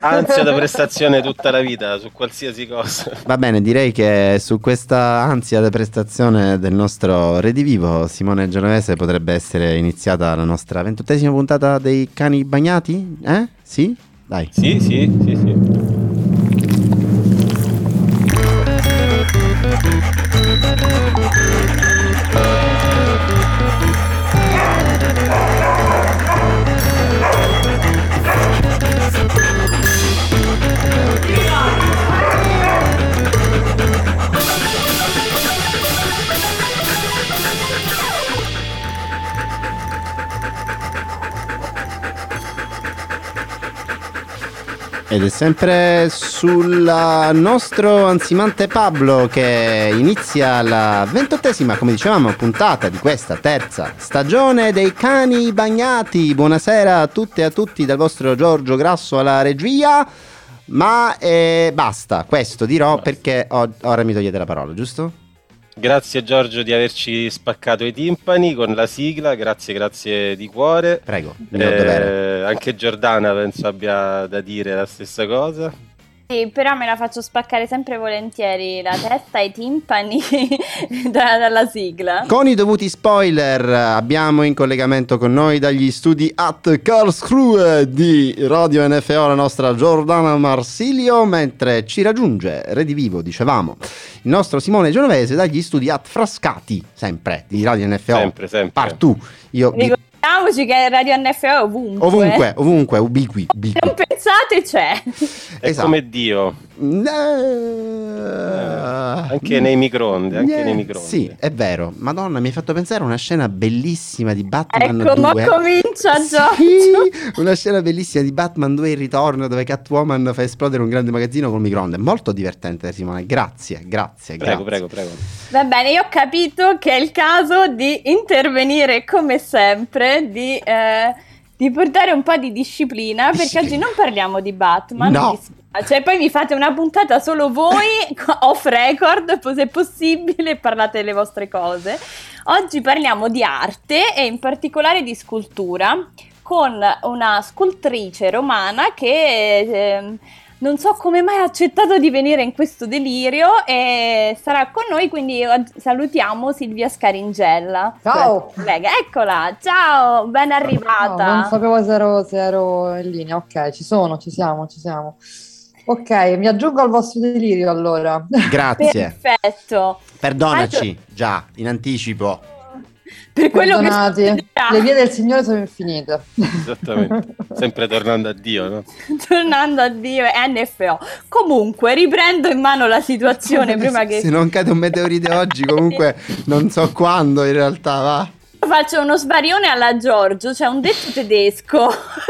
ansia da prestazione tutta la vita su qualsiasi cosa. Va bene, direi che su questa ansia da prestazione del nostro redivivo Simone Genovese potrebbe essere iniziata la nostra ventottesima puntata dei cani bagnati? Eh? Sì? Dai. Sì, sì, sì, sì. Ed è sempre sul nostro ansimante Pablo che inizia la ventottesima, come dicevamo, puntata di questa terza stagione dei cani bagnati. Buonasera a tutte e a tutti dal vostro Giorgio Grasso alla regia. Ma eh, basta, questo dirò perché ho, ora mi togliete la parola, giusto? Grazie Giorgio di averci spaccato i timpani con la sigla, grazie, grazie di cuore. Prego, eh, anche Giordana penso abbia da dire la stessa cosa. Sì, però me la faccio spaccare sempre volentieri la testa e i timpani da, dalla sigla. Con i dovuti spoiler abbiamo in collegamento con noi dagli studi at Karlsruhe di Radio NFO la nostra Giordana Marsilio, mentre ci raggiunge Redivivo, dicevamo, il nostro Simone Genovese dagli studi at Frascati, sempre di Radio NFO. Sempre, sempre. Partu. Io vi Ricordiamoci che Radio NFO è ovunque. Ovunque, ovunque, ubiqui. ubiqui. Non pensate c'è. È esatto. come Dio. Eh, anche nei microonde, anche eh, nei microonde. Sì, è vero. Madonna, mi hai fatto pensare a una scena bellissima di Batman ecco, 2. Ecco, ma comincia già. Sì, una scena bellissima di Batman 2 il ritorno dove Catwoman fa esplodere un grande magazzino col microonde. Molto divertente, Simone. Grazie, grazie, prego, grazie. Prego, prego, Va bene, io ho capito che è il caso di intervenire come sempre, di... Eh di portare un po' di disciplina perché oggi non parliamo di Batman. No. Cioè, poi mi fate una puntata solo voi, off record, se possibile, parlate delle vostre cose. Oggi parliamo di arte e in particolare di scultura con una scultrice romana che... Eh, non so come mai ha accettato di venire in questo delirio e sarà con noi, quindi salutiamo Silvia Scaringella. Ciao! Collega. Eccola, ciao, ben arrivata. No, non sapevo se ero, se ero in linea, ok, ci sono, ci siamo, ci siamo. Ok, mi aggiungo al vostro delirio allora. Grazie. Perfetto. Perdonaci, allora... già, in anticipo per quello Perdonati. che le vie del Signore sono infinite. Esattamente, sempre tornando a Dio, no? tornando a Dio NFO. Comunque, riprendo in mano la situazione prima che... Se non cade un meteorite oggi, comunque non so quando in realtà va. Faccio uno svarione alla Giorgio, c'è cioè un detto tedesco,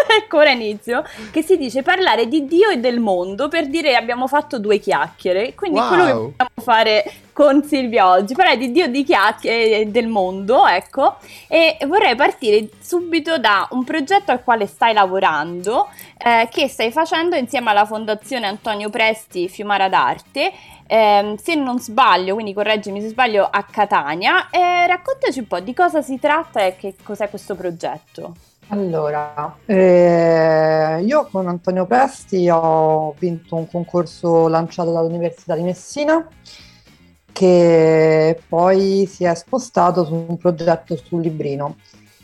ecco ora inizio, che si dice parlare di Dio e del mondo per dire abbiamo fatto due chiacchiere, quindi wow. quello che possiamo fare con Silvia oggi, parlare di Dio di chiacchiere e del mondo, ecco, e vorrei partire subito da un progetto al quale stai lavorando, eh, che stai facendo insieme alla Fondazione Antonio Presti Fiumara d'Arte eh, se non sbaglio, quindi correggimi se sbaglio, a Catania. Eh, raccontaci un po' di cosa si tratta e che cos'è questo progetto. Allora, eh, io con Antonio Presti ho vinto un concorso lanciato dall'Università di Messina che poi si è spostato su un progetto sul Librino.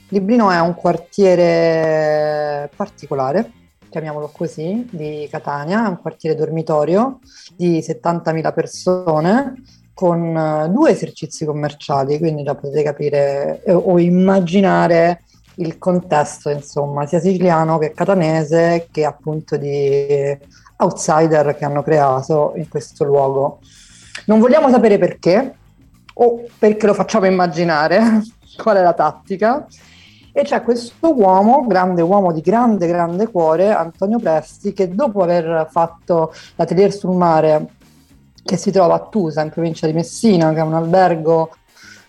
Librino è un quartiere particolare chiamiamolo così, di Catania, un quartiere dormitorio di 70.000 persone con eh, due esercizi commerciali, quindi già potete capire eh, o immaginare il contesto, insomma, sia siciliano che catanese, che appunto di outsider che hanno creato in questo luogo. Non vogliamo sapere perché, o perché lo facciamo immaginare, qual è la tattica, e c'è questo uomo, grande uomo di grande, grande cuore, Antonio Presti, che dopo aver fatto l'atelier sul mare, che si trova a Tusa, in provincia di Messina, che è un albergo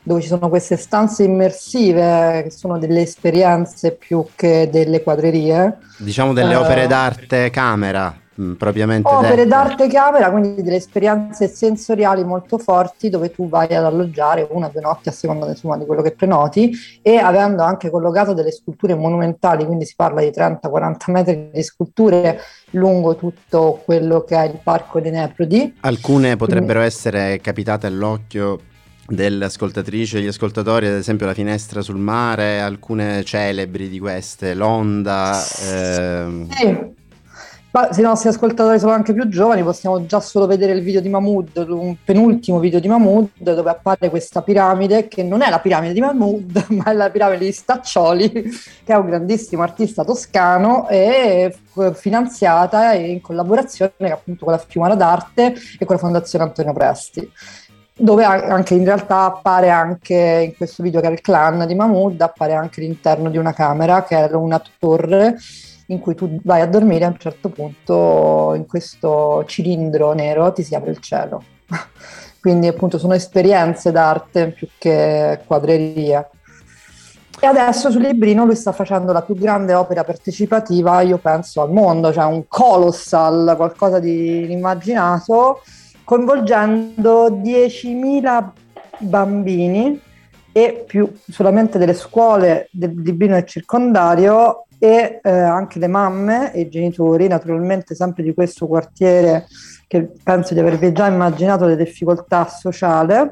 dove ci sono queste stanze immersive, che sono delle esperienze più che delle quadrerie. Diciamo delle uh, opere d'arte camera. mh, propriamente Opere dette. d'arte camera, quindi delle esperienze sensoriali molto forti dove tu vai ad alloggiare una o due notti a seconda insomma, di quello che prenoti e avendo anche collocato delle sculture monumentali, quindi si parla di 30-40 metri di sculture lungo tutto quello che è il parco dei Neprodi. Alcune potrebbero essere capitate all'occhio delle ascoltatrici e degli ascoltatori, ad esempio la finestra sul mare, alcune celebri di queste, l'onda. ehm, Sì. Ma se i nostri ascoltatori sono anche più giovani, possiamo già solo vedere il video di Mahmood, un penultimo video di Mahmood, dove appare questa piramide, che non è la piramide di Mahmood, ma è la piramide di Staccioli, che è un grandissimo artista toscano e finanziata in collaborazione appunto con la Fiumara d'Arte e con la Fondazione Antonio Presti dove anche in realtà appare anche in questo video che è il clan di Mahmood, appare anche l'interno di una camera che è una torre in cui tu vai a dormire a un certo punto in questo cilindro nero ti si apre il cielo. Quindi appunto sono esperienze d'arte più che quadrerie. E adesso sul librino lui sta facendo la più grande opera partecipativa, io penso, al mondo, cioè un colossal, qualcosa di inimmaginato, coinvolgendo 10.000 bambini e più solamente delle scuole del librino e circondario e eh, anche le mamme e i genitori, naturalmente sempre di questo quartiere che penso di avervi già immaginato le difficoltà sociali.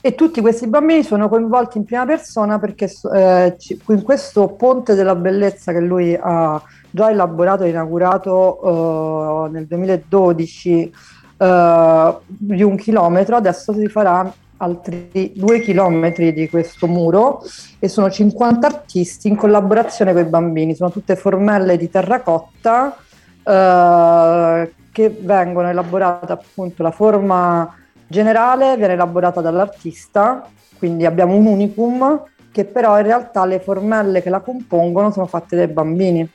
E tutti questi bambini sono coinvolti in prima persona perché eh, in questo ponte della bellezza che lui ha già elaborato e inaugurato eh, nel 2012 eh, di un chilometro, adesso si farà altri due chilometri di questo muro e sono 50 artisti in collaborazione con i bambini, sono tutte formelle di terracotta eh, che vengono elaborate appunto la forma generale viene elaborata dall'artista, quindi abbiamo un unicum che però in realtà le formelle che la compongono sono fatte dai bambini.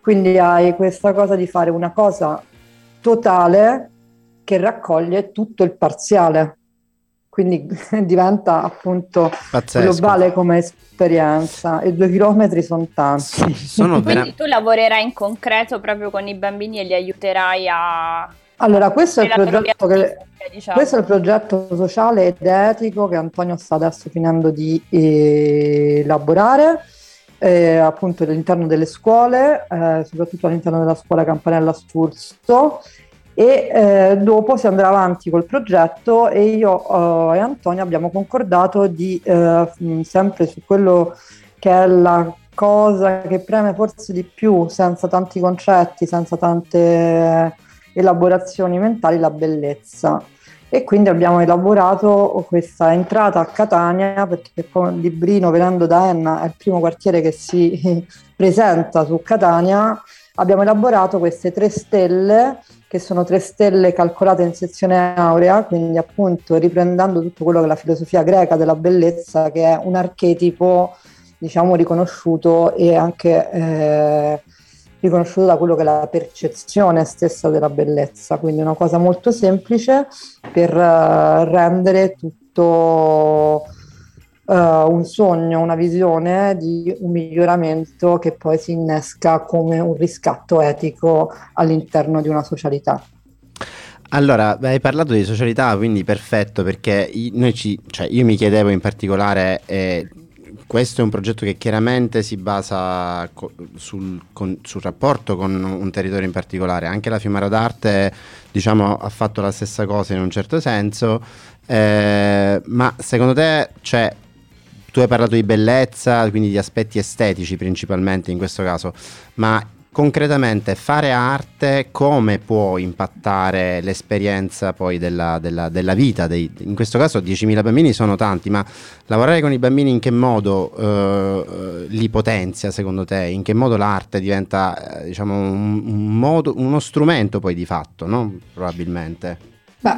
Quindi hai questa cosa di fare una cosa totale che raccoglie tutto il parziale. Quindi diventa appunto pazzesco. globale come esperienza e due chilometri sono tanti. Sono vera- Quindi tu lavorerai in concreto proprio con i bambini e li aiuterai a... Allora, questo è il progetto che, diciamo. Questo è il progetto sociale ed etico che Antonio sta adesso finendo di eh, elaborare, eh, appunto all'interno delle scuole, eh, soprattutto all'interno della scuola Campanella Sturzo. E eh, dopo si andrà avanti col progetto e io eh, e Antonio abbiamo concordato di eh, sempre su quello che è la cosa che preme forse di più, senza tanti concetti, senza tante elaborazioni mentali, la bellezza. E quindi abbiamo elaborato questa entrata a Catania, perché il librino, venendo da Enna, è il primo quartiere che si presenta su Catania. Abbiamo elaborato queste tre stelle, che sono tre stelle calcolate in sezione aurea, quindi appunto riprendendo tutto quello che è la filosofia greca della bellezza, che è un archetipo, diciamo, riconosciuto e anche eh, riconosciuto da quello che è la percezione stessa della bellezza, quindi una cosa molto semplice per eh, rendere tutto eh, un sogno, una visione di un miglioramento che poi si innesca come un riscatto etico all'interno di una socialità. Allora, hai parlato di socialità, quindi perfetto, perché ci, cioè io mi chiedevo in particolare, eh, questo è un progetto che chiaramente si basa co- sul, con- sul rapporto con un territorio in particolare, anche la Fiumara d'Arte diciamo, ha fatto la stessa cosa in un certo senso, eh, ma secondo te, cioè, tu hai parlato di bellezza, quindi di aspetti estetici principalmente in questo caso, ma concretamente fare arte come può impattare l'esperienza poi della, della- della vita? dei- in questo caso 10.000 bambini sono tanti, ma lavorare con i bambini in che modo eh, li potenzia secondo te? In che modo l'arte diventa eh, diciamo un, un modo, uno strumento poi di fatto, no? Probabilmente. Beh,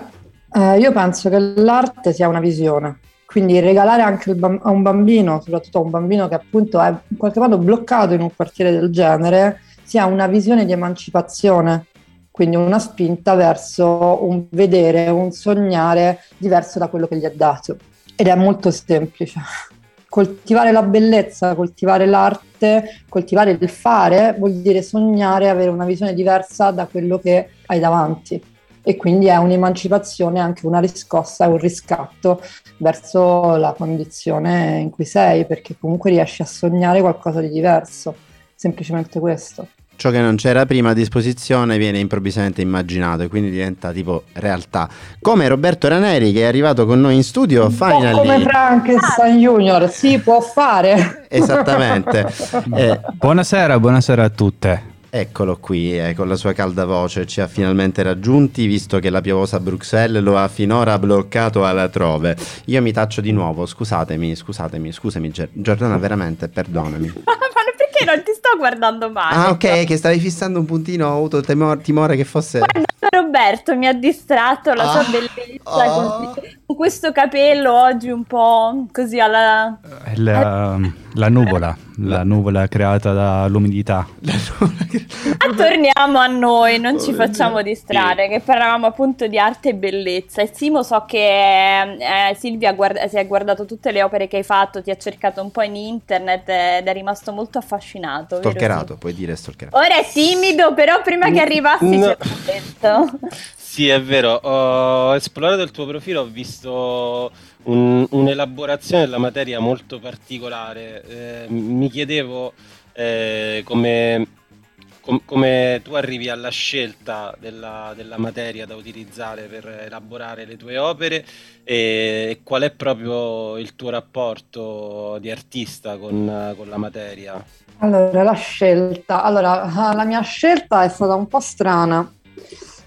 eh, io penso che l'arte sia una visione, quindi regalare anche il bam- a un bambino, soprattutto a un bambino che appunto è in qualche modo bloccato in un quartiere del genere, sia una visione di emancipazione, quindi una spinta verso un vedere, un sognare diverso da quello che gli è dato. Ed è molto semplice. coltivare la bellezza, coltivare l'arte, coltivare il fare vuol dire sognare, avere una visione diversa da quello che hai davanti e quindi è un'emancipazione, anche una riscossa, un riscatto verso la condizione in cui sei, perché comunque riesci a sognare qualcosa di diverso, semplicemente questo. Ciò che non c'era prima a disposizione viene improvvisamente immaginato e quindi diventa tipo realtà. Come Roberto Raneri che è arrivato con noi in studio, finally. come Frankenstein Junior, si può fare. Esattamente. eh, buonasera, buonasera a tutte. Eccolo qui, eh, con la sua calda voce ci ha finalmente raggiunti, visto che la piovosa Bruxelles lo ha finora bloccato alla trove. Io mi taccio di nuovo, scusatemi, scusatemi, scusami Giordana, veramente, perdonami. perché non ti sto guardando male? Ah, ok, che stavi fissando un puntino, ho avuto timore, timore che fosse... Guarda, Roberto mi ha distratto la sua ah, bellezza oh. con, con, questo capello oggi un po' così alla... La, la nuvola, la nuvola creata dall'umidità. Ma torniamo a noi, non ci facciamo distrarre, che parlavamo appunto di arte e bellezza. E Simo so che eh, Silvia guarda- si è guardato tutte le opere che hai fatto, ti ha cercato un po' in internet ed è rimasto molto affascinato. Stalkerato, puoi dire stalkerato. Ora è timido, però prima che arrivassi no. ci detto. Sì, è vero, ho esplorato il tuo profilo, ho visto un, un'elaborazione della materia molto particolare. Eh, mi chiedevo eh, come, com, come, tu arrivi alla scelta della, della, materia da utilizzare per elaborare le tue opere e, qual è proprio il tuo rapporto di artista con, con la materia. Allora, la scelta. Allora, la mia scelta è stata un po' strana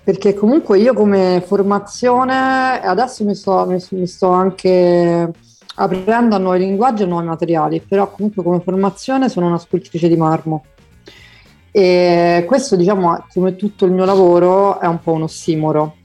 perché comunque io come formazione adesso mi sto, mi, mi sto anche aprendo a nuovi linguaggi e nuovi materiali, però comunque come formazione sono una scultrice di marmo. E questo, diciamo, come tutto il mio lavoro, è un po' un ossimoro,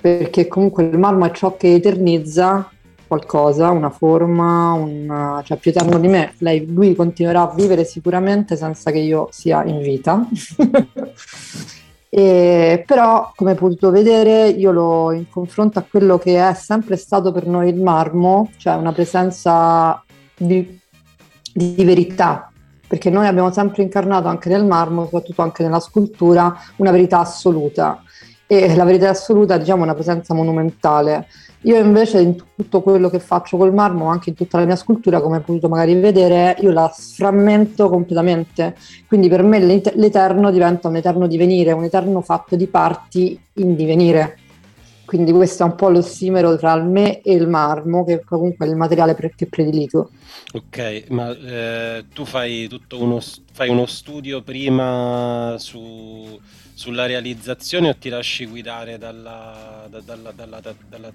perché comunque il marmo è ciò che eternizza qualcosa, una forma, una, cioè più eterno di me. Lei, lui continuerà a vivere sicuramente senza che io sia in vita. E, però, come hai potuto vedere, io lo in confronto a quello che è sempre stato per noi il marmo, cioè una presenza di, di verità, perché noi abbiamo sempre incarnato anche nel marmo, soprattutto anche nella scultura, una verità assoluta. E la verità assoluta, diciamo, è una presenza monumentale. Io invece in tutto quello che faccio col marmo, anche in tutta la mia scultura, come hai potuto magari vedere, io la sframmento completamente. Quindi per me l'eterno diventa un eterno divenire, un eterno fatto di parti in divenire. Quindi questo è un po' l'ossimero tra il me e il marmo, che comunque è il materiale che prediligo. Ok, ma eh, tu fai, uno, fai uno studio prima su sulla realizzazione o ti lasci guidare dalla, da, dalla, dalla, dal,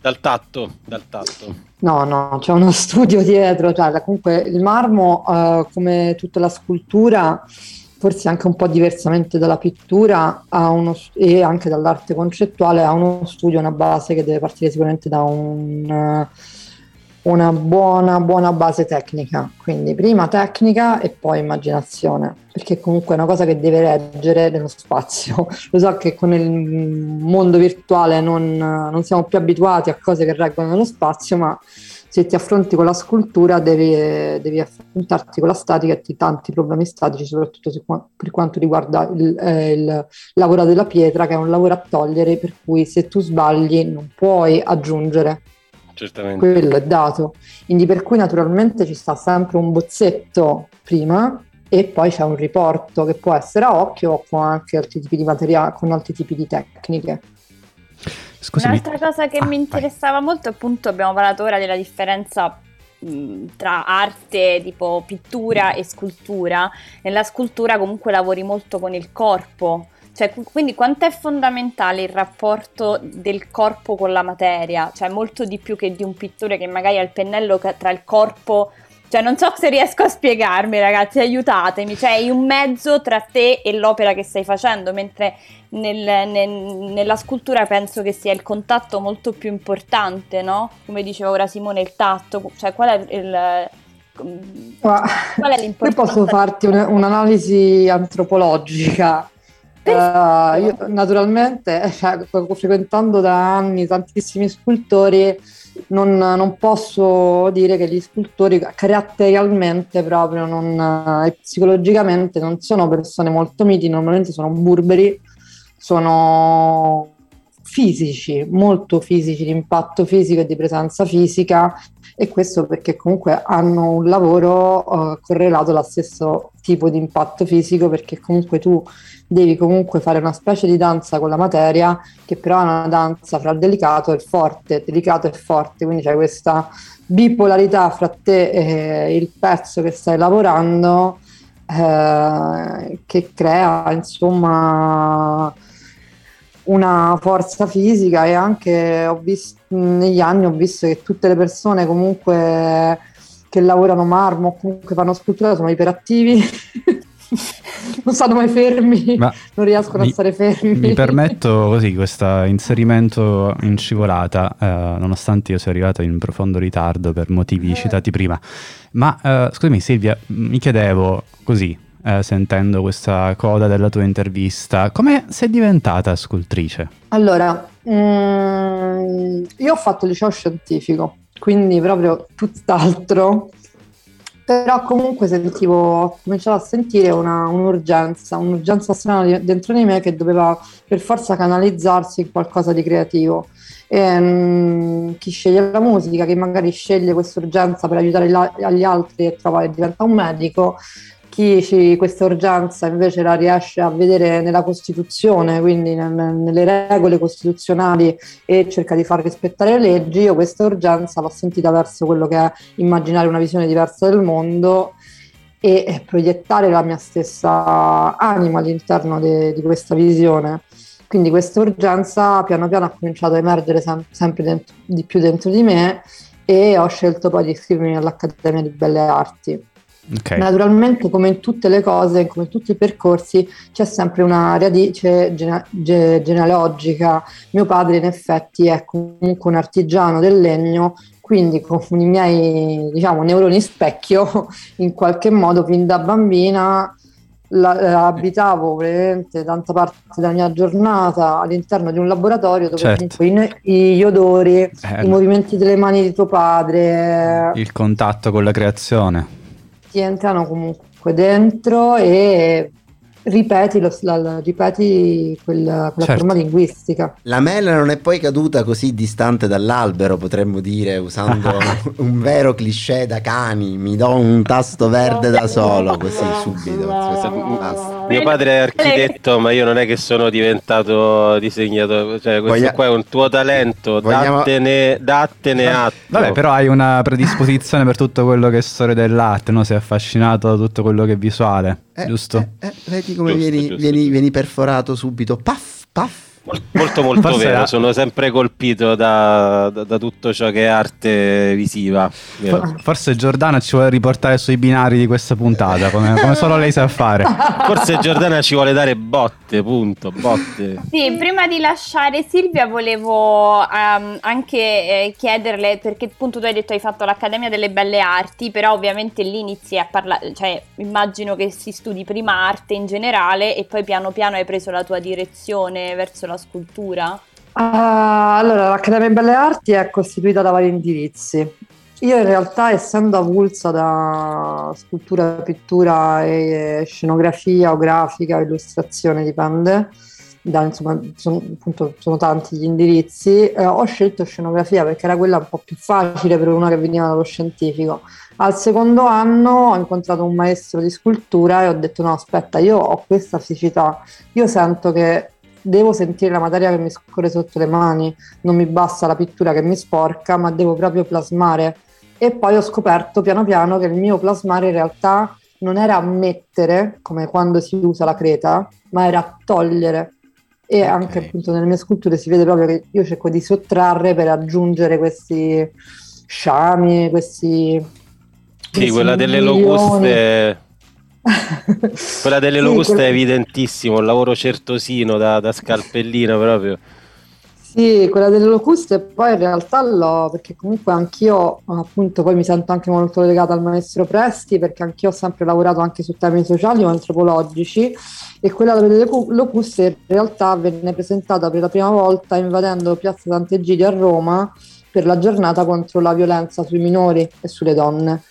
dal, tatto, dal, tatto, No, no, c'è uno studio dietro, cioè, comunque il marmo, uh, come tutta la scultura, forse anche un po' diversamente dalla pittura uno, e anche dall'arte concettuale, ha uno studio, una base che deve partire sicuramente da un... Uh, una buona, buona base tecnica, quindi prima tecnica e poi immaginazione, perché comunque è una cosa che deve reggere nello spazio. Lo so che con il mondo virtuale non, non siamo più abituati a cose che reggono nello spazio, ma se ti affronti con la scultura devi, devi affrontarti con la statica e tanti problemi statici, soprattutto se, per quanto riguarda il, eh, il, lavoro della pietra, che è un lavoro a togliere, per cui se tu sbagli non puoi aggiungere certamente. Quello è dato. Quindi per cui naturalmente ci sta sempre un bozzetto prima e poi c'è un riporto che può essere a occhio o con anche altri tipi di materiale, con altri tipi di tecniche. Scusami. Un'altra cosa che ah, mi interessava vai. molto, appunto, abbiamo parlato ora della differenza tra arte tipo pittura e scultura. Nella scultura comunque lavori molto con il corpo, cioè, quindi quanto è fondamentale il rapporto del corpo con la materia? Cioè, molto di più che di un pittore che magari ha il pennello tra il corpo... Cioè, non so se riesco a spiegarmi, ragazzi, aiutatemi. Cioè, hai un mezzo tra te e l'opera che stai facendo, mentre nel, nel, nella scultura penso che sia il contatto molto più importante, no? Come diceva ora Simone, il tatto. Cioè, qual è il... Qual è l'importanza? Io posso farti un'analisi antropologica Uh, io naturalmente, cioè, frequentando da anni tantissimi scultori, non, non posso dire che gli scultori caratterialmente proprio non, e psicologicamente non sono persone molto miti, normalmente sono burberi, sono fisici, molto fisici, di impatto fisico e di presenza fisica e questo perché comunque hanno un lavoro uh, correlato allo stesso tipo di impatto fisico perché comunque tu devi comunque fare una specie di danza con la materia che però è una danza fra il delicato e il forte, delicato e forte, quindi c'è questa bipolarità fra te e il pezzo che stai lavorando eh, che crea insomma una forza fisica e anche ho visto, negli anni ho visto che tutte le persone comunque che lavorano marmo comunque fanno scultura sono iperattivi. Non stanno mai fermi Ma non riescono mi, a stare fermi. mi permetto così questo inserimento in scivolata eh, nonostante io sia arrivato in profondo ritardo per motivi eh. citati prima. Ma eh, scusami Silvia mi chiedevo così eh, sentendo questa coda della tua intervista. Come sei diventata scultrice? Allora, mm, io ho fatto liceo scientifico, quindi proprio tutt'altro. Però comunque sentivo, ho cominciato a sentire una, un'urgenza, un'urgenza strana dentro di me che doveva per forza canalizzarsi in qualcosa di creativo. E, um, chi sceglie la musica, chi magari sceglie questa urgenza per aiutare gli altri e trova, diventa un medico, chi questa urgenza invece la riesce a vedere nella Costituzione, quindi nel, nelle regole costituzionali e cerca di far rispettare le leggi, io questa urgenza l'ho sentita verso quello che è immaginare una visione diversa del mondo e proiettare la mia stessa anima all'interno de, di questa visione. Quindi questa urgenza piano piano ha cominciato a emergere sem- sempre dentro, di più dentro di me e ho scelto poi di iscrivermi all'Accademia di Belle Arti Okay. Naturalmente, come in tutte le cose, come in tutti i percorsi, c'è sempre una radice gene- ge- genealogica. Mio padre, in effetti, è comunque un artigiano del legno, quindi con i miei diciamo, neuroni specchio, in qualche modo, fin da bambina, la, eh, abitavo veramente tanta parte della mia giornata all'interno di un laboratorio dove certo. comunque gli odori, eh, i movimenti delle mani di tuo padre, il contatto con la creazione ti entrano comunque dentro e ripeti, lo, la, ripeti quella, quella certo. forma linguistica. La mela non è poi caduta così distante dall'albero, potremmo dire, usando un vero cliché da cani. Mi do un tasto verde da solo, così subito. Mio padre è architetto, ma io non è che sono diventato disegnatore. Cioè, questo Voglia... qua è un tuo talento, Vogliamo... dattene, dattene atto. Vabbè, però hai una predisposizione per tutto quello che è storia dell'arte, no? Sei affascinato da tutto quello che è visuale, giusto? Eh, eh, vedi come giusto, vieni, giusto, vieni, vieni perforato subito, paff, paff. Molto molto Forse vero, era... sono sempre colpito da, da, da, tutto ciò che è arte visiva. Forse Giordana ci vuole riportare sui binari di questa puntata, come, come, solo lei sa fare. Forse Giordana ci vuole dare botte, punto, botte. Sì, prima di lasciare Silvia volevo um, anche eh, chiederle, perché appunto tu hai detto hai fatto l'Accademia delle Belle Arti, però ovviamente lì inizi a parlare, cioè immagino che si studi prima arte in generale e poi piano piano hai preso la tua direzione verso la scultura? Uh, allora, l'Accademia Belle Arti è costituita da vari indirizzi. Io in realtà, essendo avulsa da scultura, pittura e scenografia o grafica, illustrazione, dipende, da, insomma, sono, appunto, sono tanti gli indirizzi, eh, ho scelto scenografia perché era quella un po' più facile per una che veniva dallo scientifico. Al secondo anno ho incontrato un maestro di scultura e ho detto no aspetta, io ho questa fisicità, io sento che devo sentire la materia che mi scorre sotto le mani, non mi basta la pittura che mi sporca, ma devo proprio plasmare. E poi ho scoperto piano piano che il mio plasmare in realtà non era mettere, come quando si usa la creta, ma era togliere. E okay. anche appunto nelle mie sculture si vede proprio che io cerco di sottrarre per aggiungere questi sciami, questi... Sì, quella delle locuste Quella delle locuste quella... è evidentissimo, il lavoro certosino da, da scalpellino proprio. Sì, quella delle locuste poi in realtà l'ho, perché comunque anch'io appunto poi mi sento anche molto legata al maestro Presti perché anch'io ho sempre lavorato anche su temi sociali o antropologici e quella delle locuste in realtà venne presentata per la prima volta invadendo Piazza Sant'Egidio a Roma per la giornata contro la violenza sui minori e sulle donne,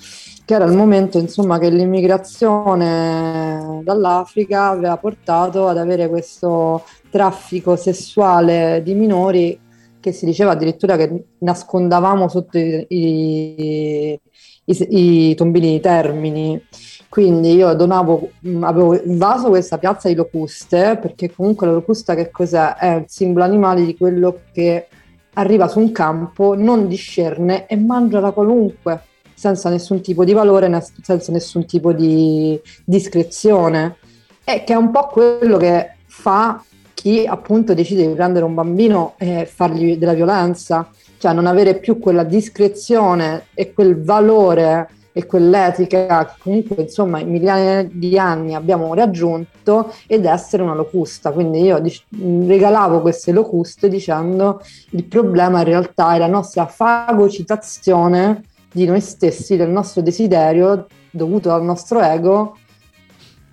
che era il momento insomma, che l'immigrazione dall'Africa aveva portato ad avere questo traffico sessuale di minori che si diceva addirittura che nascondavamo sotto i, i, i, i tombini di termini. Quindi io donavo, avevo invaso questa piazza di locuste, perché comunque la locusta che cos'è? È il simbolo animale di quello che arriva su un campo, non discerne e mangia la qualunque, senza nessun tipo di valore, senza nessun tipo di discrezione. E che è un po' quello che fa chi appunto decide di prendere un bambino e fargli della violenza, cioè non avere più quella discrezione e quel valore e quell'etica che comunque insomma in migliaia di anni abbiamo raggiunto ed essere una locusta. Quindi io regalavo queste locuste dicendo il problema in realtà è la nostra fagocitazione di noi stessi, del nostro desiderio dovuto al nostro ego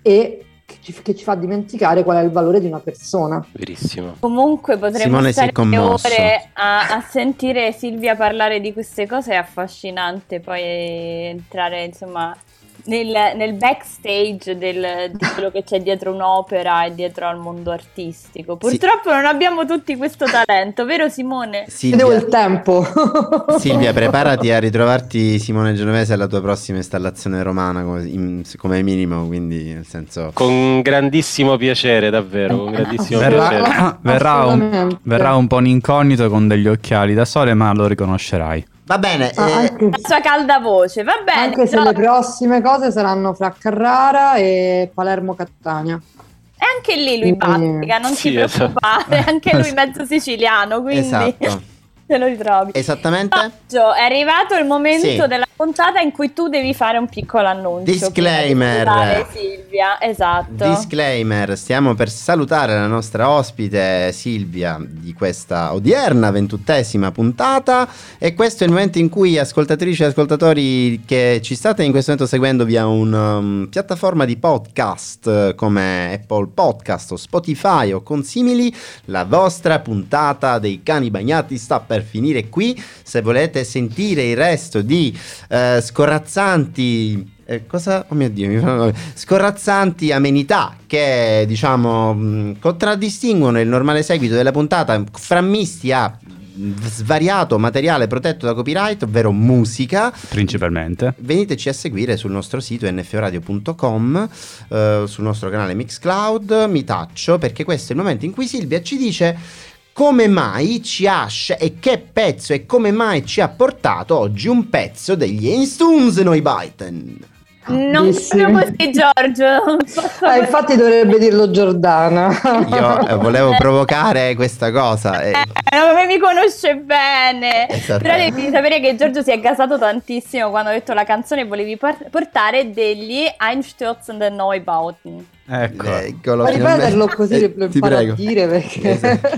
e che ci, che ci, fa dimenticare qual è il valore di una persona. Verissimo. Comunque potremmo Simone stare ore a, a, sentire Silvia parlare di queste cose, è affascinante poi entrare insomma nel, nel backstage del, di quello che c'è dietro un'opera e dietro al mondo artistico. Purtroppo sì. non abbiamo tutti questo talento, vero Simone? Silvia, Devo il tempo. Silvia, preparati a ritrovarti Simone Genovese alla tua prossima installazione romana come, in, come minimo, quindi nel senso... Con grandissimo piacere, davvero, con grandissimo verrà, piacere. Verrà un, verrà un po' un incognito con degli occhiali da sole, ma lo riconoscerai. Va bene. Ah, eh, anche, la sua calda voce, va bene. Anche se le prossime cose saranno fra Carrara e Palermo-Catania. E anche lì lui battica, non sì, ti esatto. preoccupare, esatto. anche lui mezzo siciliano, quindi... Esatto. Te lo ritrovi. Esattamente. Maggio, è arrivato il momento sì. della puntata in cui tu devi fare un piccolo annuncio. Disclaimer. Silvia, esatto. Disclaimer, stiamo per salutare la nostra ospite Silvia di questa odierna ventuttesima puntata e questo è il momento in cui ascoltatrici e ascoltatori che ci state in questo momento seguendo via una um, piattaforma di podcast come Apple Podcast o Spotify o consimili, la vostra puntata dei cani bagnati sta per per finire qui. Se volete sentire il resto di eh, scorazzanti eh, cosa? Oh mio Dio, scorrazzanti amenità che diciamo contraddistinguono il normale seguito della puntata, frammisti a svariato materiale protetto da copyright, ovvero musica. Principalmente. Veniteci a seguire sul nostro sito nforadio.com, eh, sul nostro canale Mixcloud, mi taccio perché questo è il momento in cui Silvia ci dice come mai ci ha e che pezzo e come mai ci ha portato oggi un pezzo degli Instoons noi Biden. Non proprio così Giorgio ah, infatti dovrebbe dirlo Giordana io eh, volevo provocare questa cosa eh, mi conosce bene però devi sapere che Giorgio si è gasato tantissimo quando ha detto la canzone volevi portare degli Einstürzen der Neubauten Ecco. Eccolo. Ripeterlo così eh, lo imparo a dire perché... Esatto.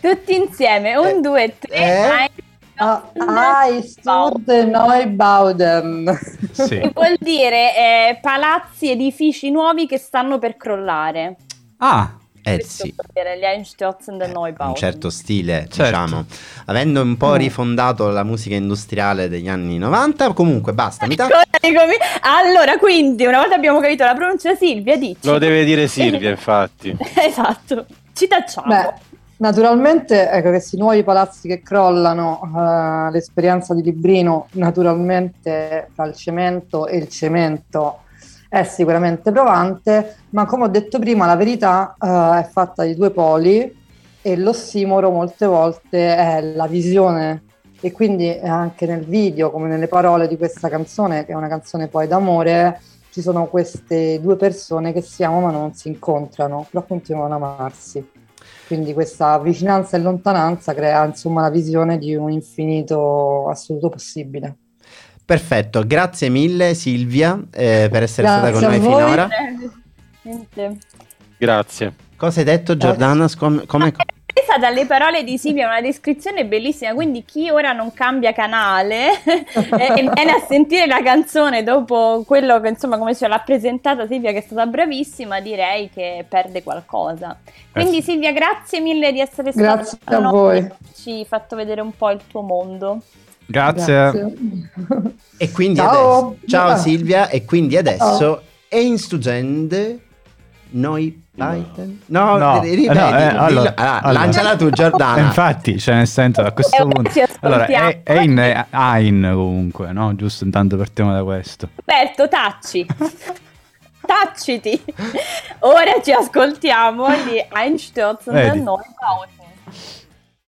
Tutti insieme, un, due, tre. Eh? Ah, Sturte Neubauten. Sì. Che vuol dire eh, palazzi, edifici nuovi che stanno per crollare. Ah, eh sì. Eh, un certo stile, certo. diciamo. Avendo un po' mm. rifondato la musica industriale degli anni 90, comunque basta. Mi ta- allora, quindi, una volta abbiamo capito la pronuncia Silvia, dici. Lo deve dire Silvia, infatti. esatto. Ci tacciamo. Beh. Naturalmente, ecco, questi nuovi palazzi che crollano, uh, l'esperienza di Librino, naturalmente fra il cemento e il cemento è sicuramente provante, ma come ho detto prima la verità uh, è fatta di due poli e l'ossimoro molte volte è la visione. E quindi anche nel video come nelle parole di questa canzone che è una canzone poi d'amore ci sono queste due persone che si amano ma non si incontrano però continuano ad amarsi quindi questa vicinanza e lontananza crea insomma la visione di un infinito assoluto possibile Perfetto, grazie mille Silvia eh, per essere grazie stata con noi finora. Grazie. Cosa hai detto Giordana? Com- come... Questa dalle parole di Silvia una descrizione bellissima, quindi chi ora non cambia canale e viene a sentire la canzone dopo quello che insomma come se l'ha presentata Silvia che è stata bravissima, direi che perde qualcosa. Quindi Silvia, grazie mille di essere stata Grazie a voi. Ci hai fatto vedere un po' il tuo mondo. Grazie. E quindi Ciao. adesso, ciao. Silvia, e quindi adesso Ciao. è in studente noi Python? No, No, ri- ripeti, eh, no, eh, allora, Ah, allora. lanciala tu Giordana. Infatti, cioè nel senso a questo Eh, punto allora è, è in Ain comunque, no? Giusto intanto partiamo da questo. Roberto, tacci. Tacciti. Ora ci ascoltiamo di Einstürzen Vedi. der Neubauten.